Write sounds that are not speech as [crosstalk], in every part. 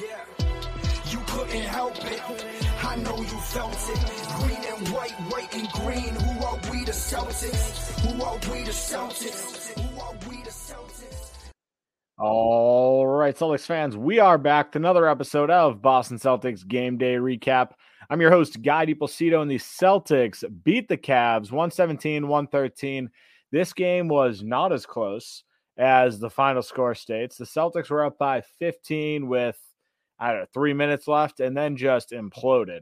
Yeah, you couldn't help it. I know you felt it. Green and white, white and green. Who are we the Celtics? Who are we the Celtics? Who are we the Celtics? All right, Celtics fans, we are back to another episode of Boston Celtics Game Day Recap. I'm your host, Guy DiPlacido, and the Celtics beat the Cavs 117 113. This game was not as close as the final score states. The Celtics were up by 15 with, I don't know, three minutes left and then just imploded.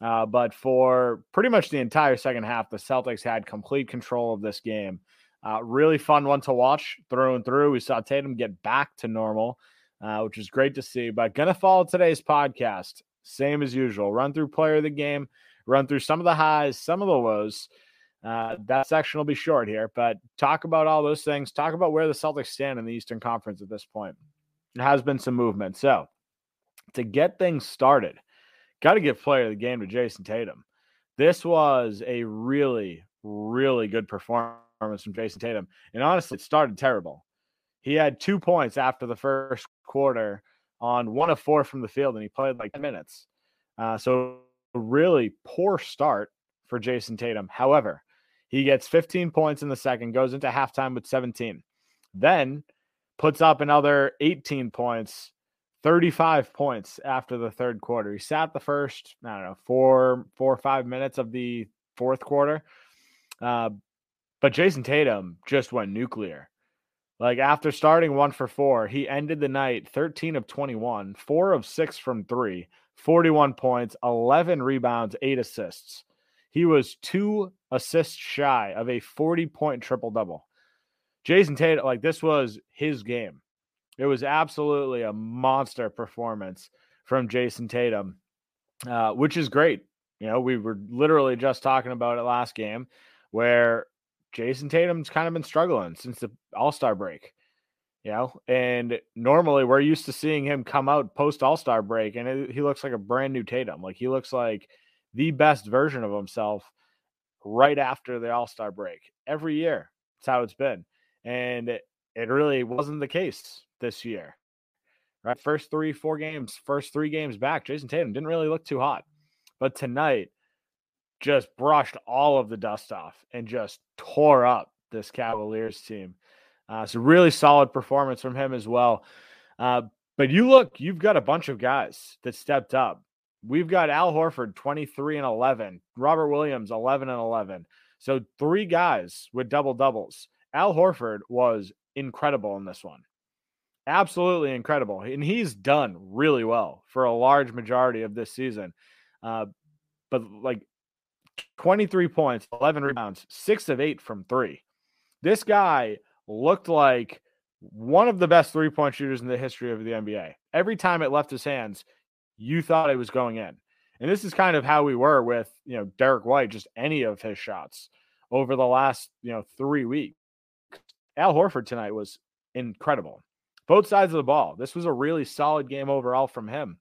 Uh, but for pretty much the entire second half, the Celtics had complete control of this game. Uh, really fun one to watch through and through. We saw Tatum get back to normal, uh, which is great to see. But gonna follow today's podcast, same as usual. Run through player of the game, run through some of the highs, some of the lows. Uh, that section will be short here, but talk about all those things. Talk about where the Celtics stand in the Eastern Conference at this point. It has been some movement. So, to get things started, got to give player of the game to Jayson Tatum. This was a really, really good performance from Jayson Tatum. And honestly, it started terrible. He had two points after the first quarter on one of four from the field, and he played like 10 minutes. Uh, so, really poor start for Jayson Tatum. However, he gets 15 points in the second, goes into halftime with 17. Then puts up another 18 points, 35 points after the third quarter. He sat the first, I don't know, four, four or five minutes of the fourth quarter. Uh, but Jayson Tatum just went nuclear. Like after starting one for four, he ended the night 13 of 21, four of six from three, 41 points, 11 rebounds, eight assists. He was two assists shy of a 40 point triple double. Jayson Tatum, like this was his game. It was absolutely a monster performance from Jayson Tatum, uh, which is great. You know, we were literally just talking about it last game where Jayson Tatum's kind of been struggling since the All Star break. You know, and normally we're used to seeing him come out post All Star break, and it, he looks like a brand new Tatum. Like he looks like the best version of himself right after the All Star break every year. That's how it's been. And it, really wasn't the case this year. Right. First three, four games, first three games back, Jayson Tatum didn't really look too hot. But tonight just brushed all of the dust off and just tore up this Cavaliers team. Uh, so really solid performance from him as well. Uh, but you look, you've got a bunch of guys that stepped up. We've got Al Horford 23 and 11, Robert Williams 11 and 11. So three guys with double doubles. Al Horford was incredible in this one. Absolutely incredible. And he's done really well for a large majority of this season. Uh, but like 23 points, 11 rebounds, six of eight from three. This guy looked like one of the best three point shooters in the history of the NBA. Every time it left his hands, you thought it was going in. And this is kind of how we were with, you know, Derrick White, just any of his shots over the last, you know, three weeks. Al Horford tonight was incredible. Both sides of the ball. This was a really solid game overall from him.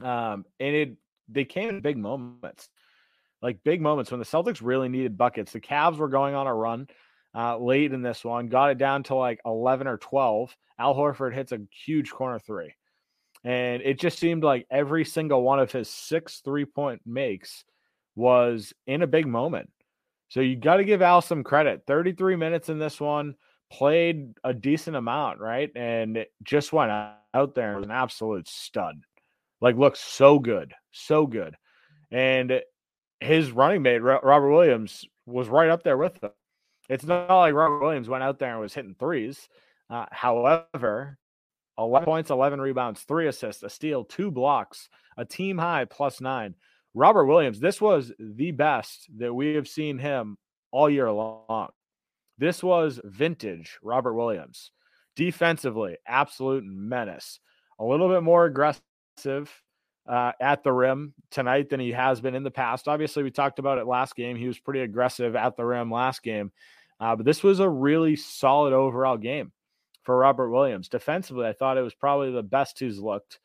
Um, and it they came in big moments. Like big moments when the Celtics really needed buckets. The Cavs were going on a run uh, late in this one, got it down to like 11 or 12. Al Horford hits a huge corner three. And it just seemed like every single one of his six three point makes was in a big moment. So you got to give Al some credit. 33 minutes in this one, played a decent amount, right? And just went out there and was an absolute stud. Like, looks so good, so good. And his running mate, Robert Williams, was right up there with him. It's not like Robert Williams went out there and was hitting threes. Uh, however, 11 points, 11 rebounds, three assists, a steal, two blocks, a team high plus nine. Robert Williams, this was the best that we have seen him all year long. This was vintage Robert Williams. Defensively, absolute menace. A little bit more aggressive uh, at the rim tonight than he has been in the past. Obviously, we talked about it last game. He was pretty aggressive at the rim last game. Uh, but this was a really solid overall game for Robert Williams. Defensively, I thought it was probably the best he's looked.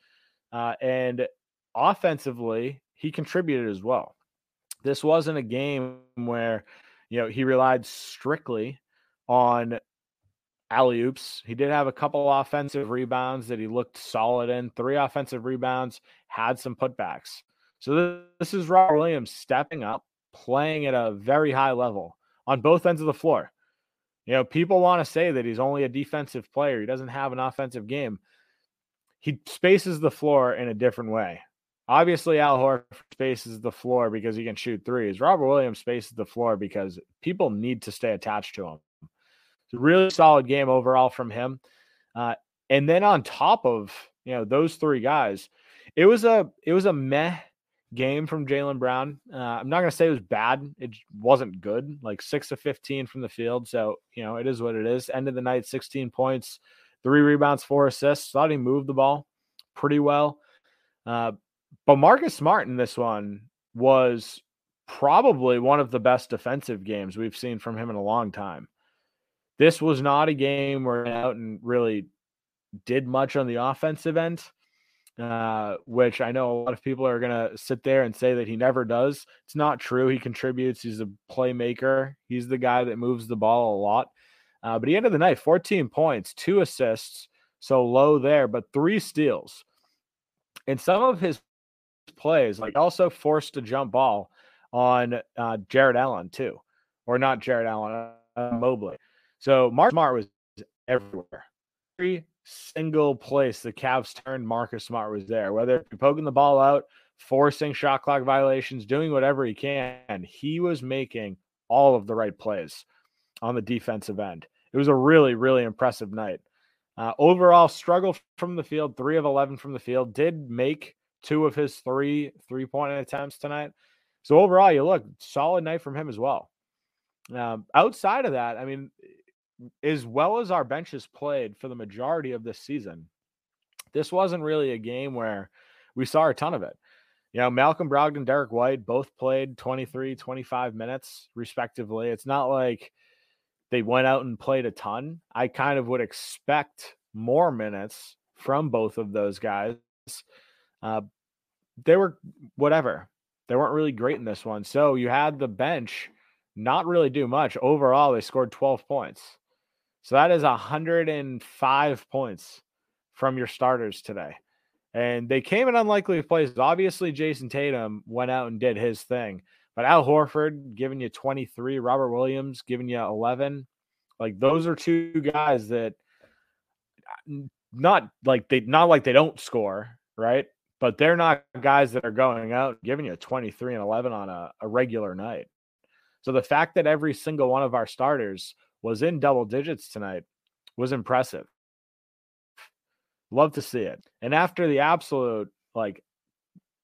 Uh, and offensively, he contributed as well. This wasn't a game where, you know, he relied strictly on alley oops. He did have a couple offensive rebounds that he looked solid in, three offensive rebounds, had some putbacks. So this is Robert Williams stepping up, playing at a very high level on both ends of the floor. You know, people want to say that he's only a defensive player. He doesn't have an offensive game. He spaces the floor in a different way. Obviously, Al Horford spaces the floor because he can shoot threes. Robert Williams spaces the floor because people need to stay attached to him. It's a really solid game overall from him. Uh, and then on top of you know those three guys, it was a it was a meh game from Jaylen Brown. Uh, I'm not gonna say it was bad. It wasn't good. Like six to 15 from the field. So you know it is what it is. End of the night, 16 points, three rebounds, four assists. Thought he moved the ball pretty well. Uh, but Marcus Smart in this one was probably one of the best defensive games we've seen from him in a long time. This was not a game where he out and really did much on the offensive end, uh, which I know a lot of people are going to sit there and say that he never does. It's not true. He contributes. He's a playmaker. He's the guy that moves the ball a lot. Uh, but he ended the night 14 points, two assists, so low there, but three steals. And some of his plays, like also forced a jump ball on uh, Jarrett Allen too, or not Jarrett Allen, uh, Mobley. So Mark Smart was everywhere. Every single place the Cavs turned, Marcus Smart was there. Whether poking the ball out, forcing shot clock violations, doing whatever he can, he was making all of the right plays on the defensive end. It was a really, really impressive night. Uh, overall, struggle from the field, three of 11 from the field, did make two of his three three point attempts tonight. So overall, you look solid night from him as well. Um, outside of that, I mean, as well as our benches played for the majority of this season, this wasn't really a game where we saw a ton of it. You know, Malcolm Brogdon, Derrick White both played 23, 25 minutes respectively. It's not like they went out and played a ton. I kind of would expect more minutes from both of those guys. Uh, they were whatever. They weren't really great in this one. So you had the bench not really do much. Overall, they scored 12 points. So that is 105 points from your starters today. And they came in unlikely places. Obviously, Jayson Tatum went out and did his thing. But Al Horford giving you 23, Robert Williams giving you 11. Like those are two guys that not like they not like they don't score, right? but they're not guys that are going out giving you 23 and 11 on a, a regular night. So the fact that every single one of our starters was in double digits tonight was impressive. Love to see it. And after the absolute like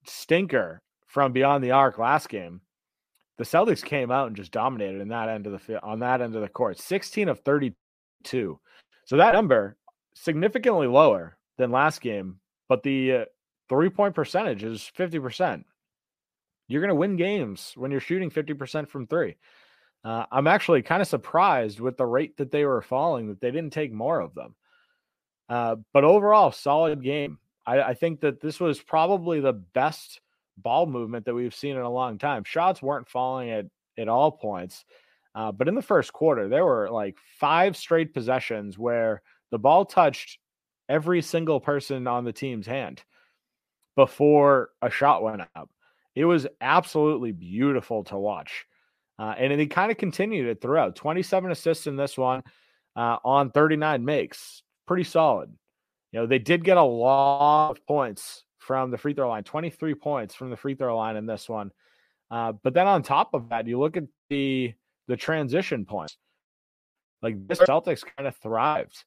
stinker from beyond the arc last game, the Celtics came out and just dominated in that end of the on that end of the court. 16 of 32. So that number significantly lower than last game, but the uh, three point percentage is 50%. You're going to win games when you're shooting 50% from three. Uh, I'm actually kind of surprised with the rate that they were falling that they didn't take more of them. Uh, but overall, solid game. I, I, think that this was probably the best ball movement that we've seen in a long time. Shots weren't falling at, at all points. Uh, but in the first quarter, there were like five straight possessions where the ball touched every single person on the team's hand before a shot went up. It was absolutely beautiful to watch. Uh, and he kind of continued it throughout 27 assists in this one uh, on 39 makes. Pretty solid. You know, they did get a lot of points from the free throw line 23 points from the free throw line in this one. Uh, but then on top of that, you look at the the transition points. Like this Celtics kind of thrived.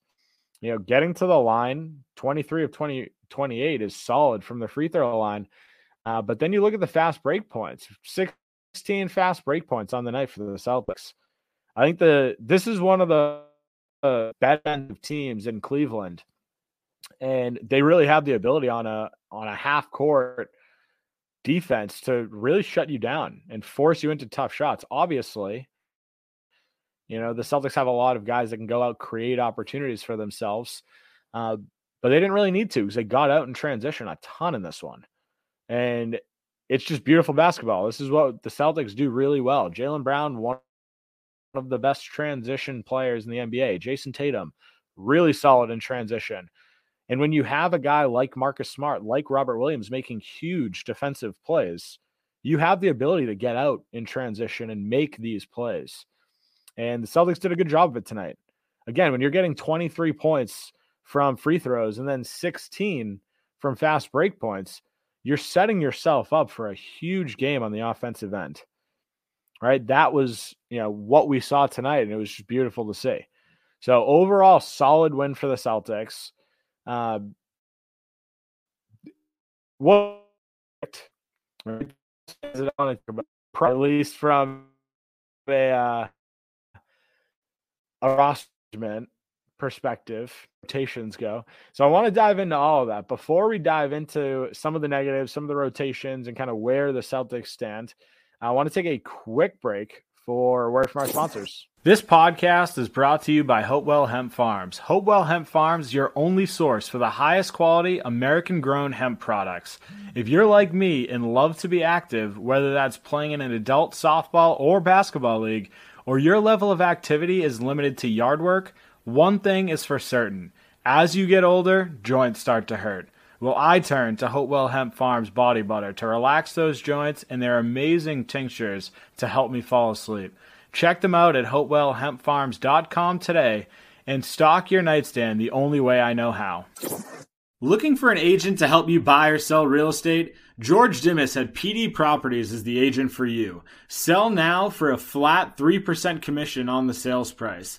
You know, getting to the line, 23 of 20, 28 is solid from the free throw line. Uh, but then you look at the fast break points 16 fast break points on the night for the Celtics. I think the this is one of the uh, bad of teams in Cleveland, and they really have the ability on a on a half court defense to really shut you down and force you into tough shots. Obviously, you know the Celtics have a lot of guys that can go out create opportunities for themselves. Uh, but they didn't really need to because they got out in transition a ton in this one. And it's just beautiful basketball. This is what the Celtics do really well. Jaylen Brown, one of the best transition players in the NBA. Jayson Tatum, really solid in transition. And when you have a guy like Marcus Smart, like Robert Williams making huge defensive plays, you have the ability to get out in transition and make these plays. And the Celtics did a good job of it tonight. Again, when you're getting 23 points from free throws and then 16 from fast break points, you're setting yourself up for a huge game on the offensive end. Right? That was, you know, what we saw tonight and it was just beautiful to see. So overall solid win for the Celtics. Uh, what [laughs] at least from a uh, a roster perspective, rotations go. So I want to dive into all of that. Before we dive into some of the negatives, some of the rotations, and kind of where the Celtics stand, I want to take a quick break for word from our sponsors. This podcast is brought to you by Hopewell Hemp Farms. Hopewell Hemp Farms your only source for the highest quality American grown hemp products. If you're like me and love to be active, whether that's playing in an adult softball or basketball league, or your level of activity is limited to yard work, one thing is for certain. As you get older, joints start to hurt. Well, I turn to Hopewell Hemp Farms body butter to relax those joints and their amazing tinctures to help me fall asleep. Check them out at hopewellhempfarms.com today and stock your nightstand the only way I know how. Looking for an agent to help you buy or sell real estate? George Dimas at PD Properties is the agent for you. Sell now for a flat 3% commission on the sales price.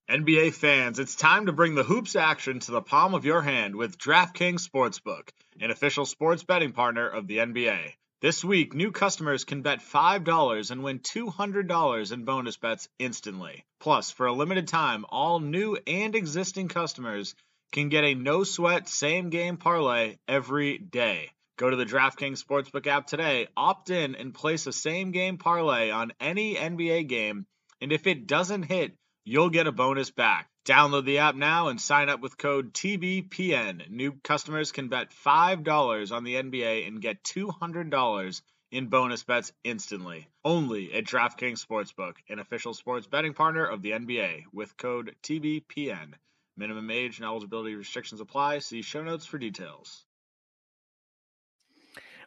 NBA fans, it's time to bring the hoops action to the palm of your hand with DraftKings Sportsbook, an official sports betting partner of the NBA. This week, new customers can bet $5 and win $200 in bonus bets instantly. Plus, for a limited time, all new and existing customers can get a no sweat same game parlay every day. Go to the DraftKings Sportsbook app today, opt in, and place a same game parlay on any NBA game. And if it doesn't hit, you'll get a bonus back. Download the app now and sign up with code TBPN. New customers can bet $5 on the NBA and get $200 in bonus bets instantly. Only at DraftKings Sportsbook, an official sports betting partner of the NBA, with code TBPN. Minimum age and eligibility restrictions apply. See show notes for details.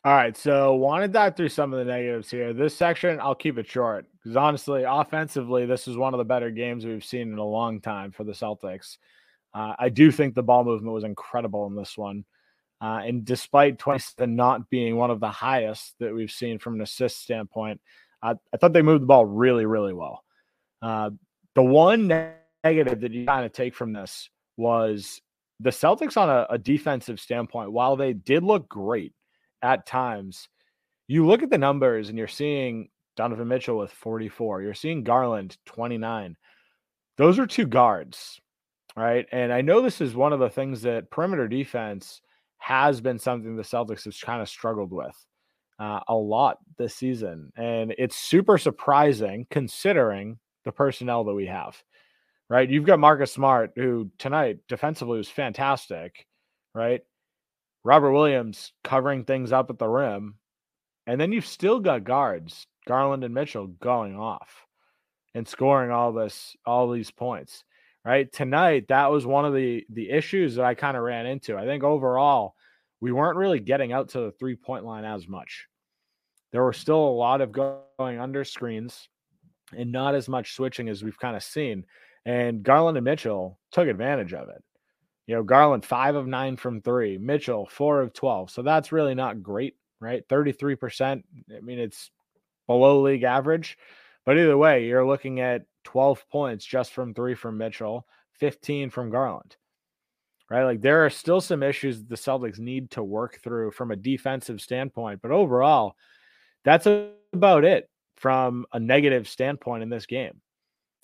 All right, so want to dive through some of the negatives here. This section, I'll keep it short because honestly, offensively, this is one of the better games we've seen in a long time for the Celtics. Uh, I do think the ball movement was incredible in this one. Uh, and despite 27 not being one of the highest that we've seen from an assist standpoint, I, I thought they moved the ball really, really well. Uh, the one negative that you kind of take from this was the Celtics on a, a defensive standpoint, while they did look great at times, you look at the numbers and you're seeing Donovan Mitchell with 44, you're seeing Garland 29. Those are two guards, right? And I know this is one of the things that perimeter defense has been something the Celtics have kind of struggled with uh, a lot this season. And it's super surprising considering the personnel that we have, right? You've got Marcus Smart, who tonight defensively was fantastic, right? Robert Williams covering things up at the rim. And then you've still got guards, Garland and Mitchell, going off and scoring all this, all these points. Right. Tonight, that was one of the the issues that I kind of ran into. I think overall, we weren't really getting out to the three-point line as much. There were still a lot of going under screens and not as much switching as we've kind of seen. And Garland and Mitchell took advantage of it. You know, Garland, five of nine from three, Mitchell, four of 12. So that's really not great, right? 33%. I mean, it's below league average. But either way, you're looking at 12 points just from three from Mitchell, 15 from Garland, right? Like there are still some issues the Celtics need to work through from a defensive standpoint. But overall, that's about it from a negative standpoint in this game.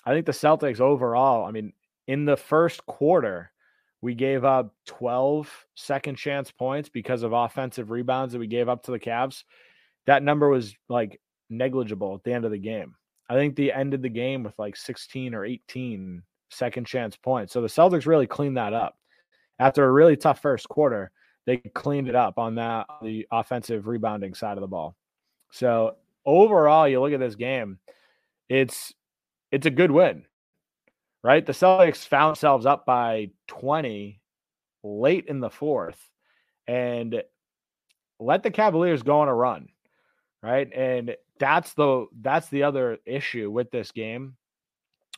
I think the Celtics overall, I mean, in the first quarter, we gave up 12 second chance points because of offensive rebounds that we gave up to the Cavs. That number was like negligible at the end of the game. I think they ended the game with like 16 or 18 second chance points. So the Celtics really cleaned that up. After a really tough first quarter, they cleaned it up on that the offensive rebounding side of the ball. So overall, you look at this game, it's it's a good win right? The Celtics found themselves up by 20 late in the fourth and let the Cavaliers go on a run, right? And that's the that's the other issue with this game.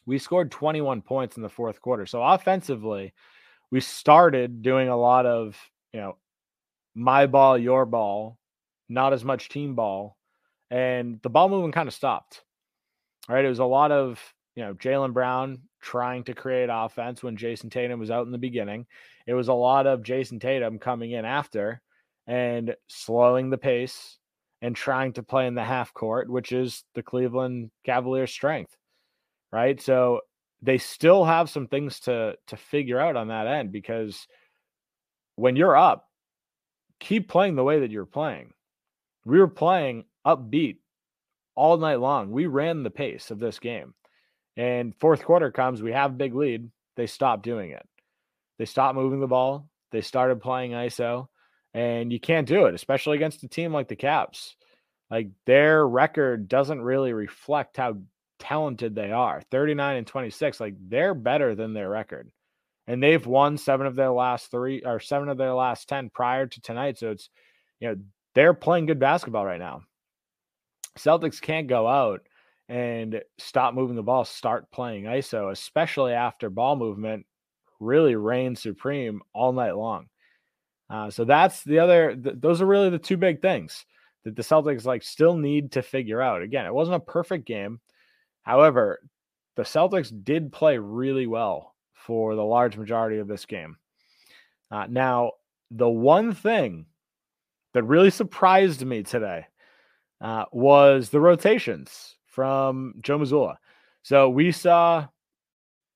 We scored 21 points in the fourth quarter. So offensively, we started doing a lot of, you know, my ball, your ball, not as much team ball, and the ball movement kind of stopped. All right, it was a lot of you know, Jaylen Brown trying to create offense when Jayson Tatum was out in the beginning. It was a lot of Jayson Tatum coming in after and slowing the pace and trying to play in the half court, which is the Cleveland Cavaliers' strength. Right. So they still have some things to to figure out on that end because when you're up, keep playing the way that you're playing. We were playing upbeat all night long. We ran the pace of this game. And fourth quarter comes, we have big lead. They stop doing it. They stop moving the ball. They started playing ISO, and you can't do it, especially against a team like the Cavs. Like their record doesn't really reflect how talented they are. 39 and 26, like they're better than their record. And they've won seven of their last three or seven of their last 10 prior to tonight. So it's, you know, they're playing good basketball right now. Celtics can't go out and stop moving the ball, start playing ISO, especially after ball movement really reigns supreme all night long. Uh, so that's the other, th- those are really the two big things that the Celtics like still need to figure out. Again, it wasn't a perfect game. However, the Celtics did play really well for the large majority of this game. Uh, now, the one thing that really surprised me today uh, was the rotations from Joe Mazzulla. So we saw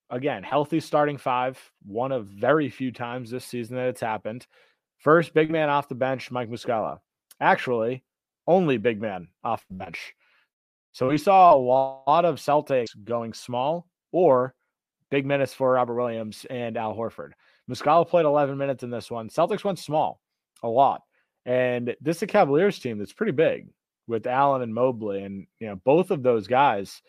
again healthy starting five, one of very few times this season that it's happened. First big man off the bench, Mike Muscala. Actually, only big man off the bench. So we saw a lot of Celtics going small or big minutes for Robert Williams and Al Horford. Muscala played 11 minutes in this one. Celtics went small a lot. And this is a Cavaliers team that's pretty big with Allen and Mobley. And, you know, both of those guys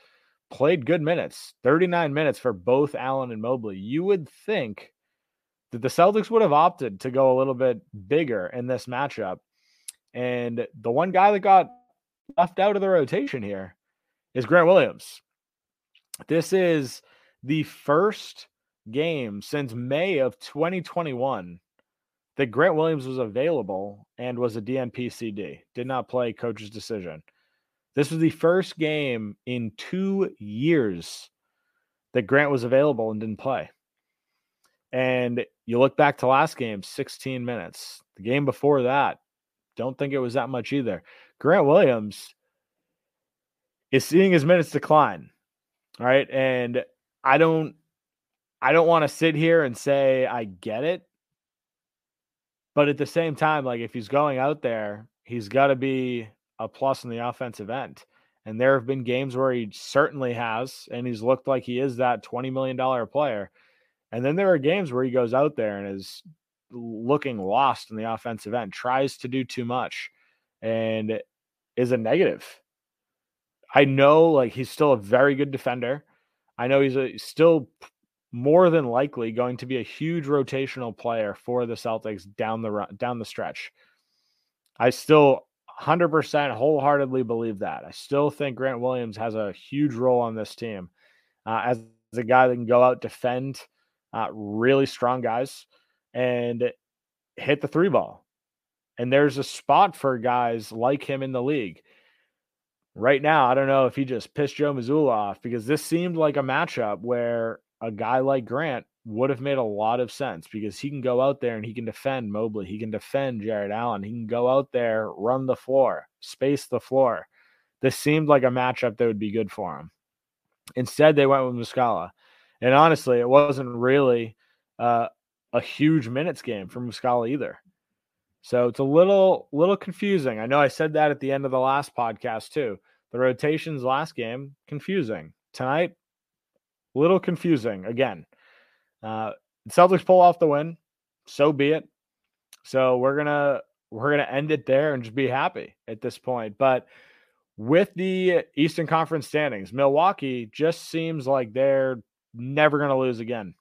played good minutes 39 minutes for both Allen and Mobley. You would think that the Celtics would have opted to go a little bit bigger in this matchup. And the one guy that got left out of the rotation here is Grant Williams. This is the first game since May of 2021 that Grant Williams was available and was a DNP CD, did not play coach's decision. This was the first game in two years that Grant was available and didn't play. And you look back to last game, 16 minutes. The game before that, don't think it was that much either. Grant Williams is seeing his minutes decline. All right. And I don't I don't want to sit here and say I get it but at the same time, like if he's going out there, he's got to be a plus in the offensive end. And there have been games where he certainly has, and he's looked like he is that $20 million player. And then there are games where he goes out there and is looking lost in the offensive end, tries to do too much, and is a negative. I know like he's still a very good defender. I know he's a, still more than likely going to be a huge rotational player for the Celtics down the run, down the stretch. I still 100% wholeheartedly believe that. I still think Grant Williams has a huge role on this team uh, as, a guy that can go out defend uh, really strong guys and hit the three ball. And there's a spot for guys like him in the league. Right now, I don't know if he just pissed Joe Mazzulla off because this seemed like a matchup where a guy like Grant would have made a lot of sense because he can go out there and he can defend Mobley. He can defend Jarrett Allen. He can go out there, run the floor, space the floor. This seemed like a matchup that would be good for him. Instead, they went with Muscala. And honestly, it wasn't really uh, a huge minutes game for Muscala either. So it's a little little confusing. I know I said that at the end of the last podcast too. The rotations last game confusing. Tonight, little confusing again. Uh, Celtics pull off the win, so be it. So we're gonna we're gonna end it there and just be happy at this point. But with the Eastern Conference standings, Milwaukee just seems like they're never gonna lose again.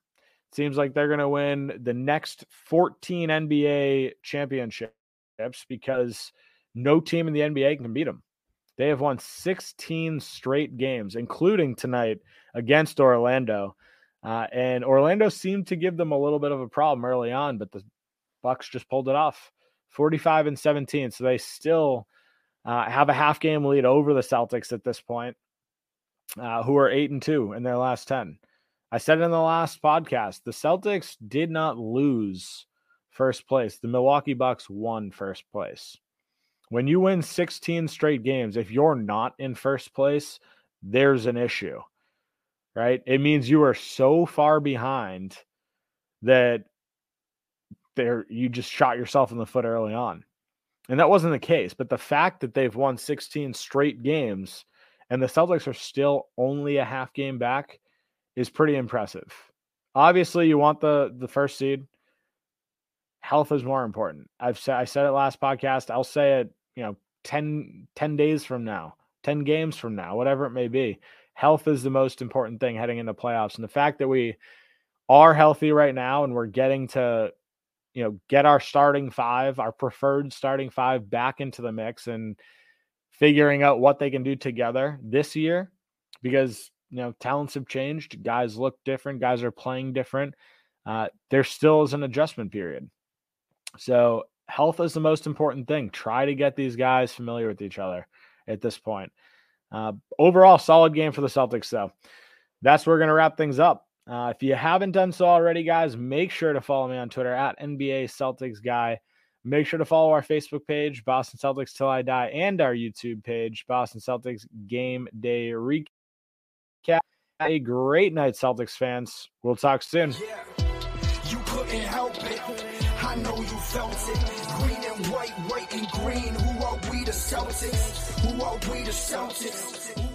Seems like they're gonna win the next 14 NBA championships because no team in the NBA can beat them. They have won 16 straight games, including tonight against Orlando. Uh, and Orlando seemed to give them a little bit of a problem early on, but the Bucks just pulled it off, 45 and 17. So they still uh, have a half game lead over the Celtics at this point, uh, who are eight and two in their last 10. I said in the last podcast, the Celtics did not lose first place. The Milwaukee Bucks won first place. When you win 16 straight games, if you're not in first place, there's an issue, right? It means you are so far behind that there you just shot yourself in the foot early on. And that wasn't the case, but the fact that they've won 16 straight games and the Celtics are still only a half game back is pretty impressive. Obviously, you want the the first seed. Health is more important. I've said I said it last podcast. I'll say it you know 10, 10 days from now, 10 games from now, whatever it may be. Health is the most important thing heading into playoffs. And the fact that we are healthy right now and we're getting to, you know, get our starting five, our preferred starting five back into the mix and figuring out what they can do together this year because, you know, talents have changed. Guys look different. Guys are playing different. Uh, there still is an adjustment period. So health is the most important thing. Try to get these guys familiar with each other at this point. Uh, overall, solid game for the Celtics, though. That's where we're going to wrap things up. Uh, if you haven't done so already, guys, make sure to follow me on Twitter at NBA Celtics Guy. Make sure to follow our Facebook page, Boston Celtics Till I Die, and our YouTube page, Boston Celtics Game Day Recap. A great night, Celtics fans. We'll talk soon. Yeah, I know you felt it Green and white, white and green. Who are we the Celtics? Who are we the Celtics?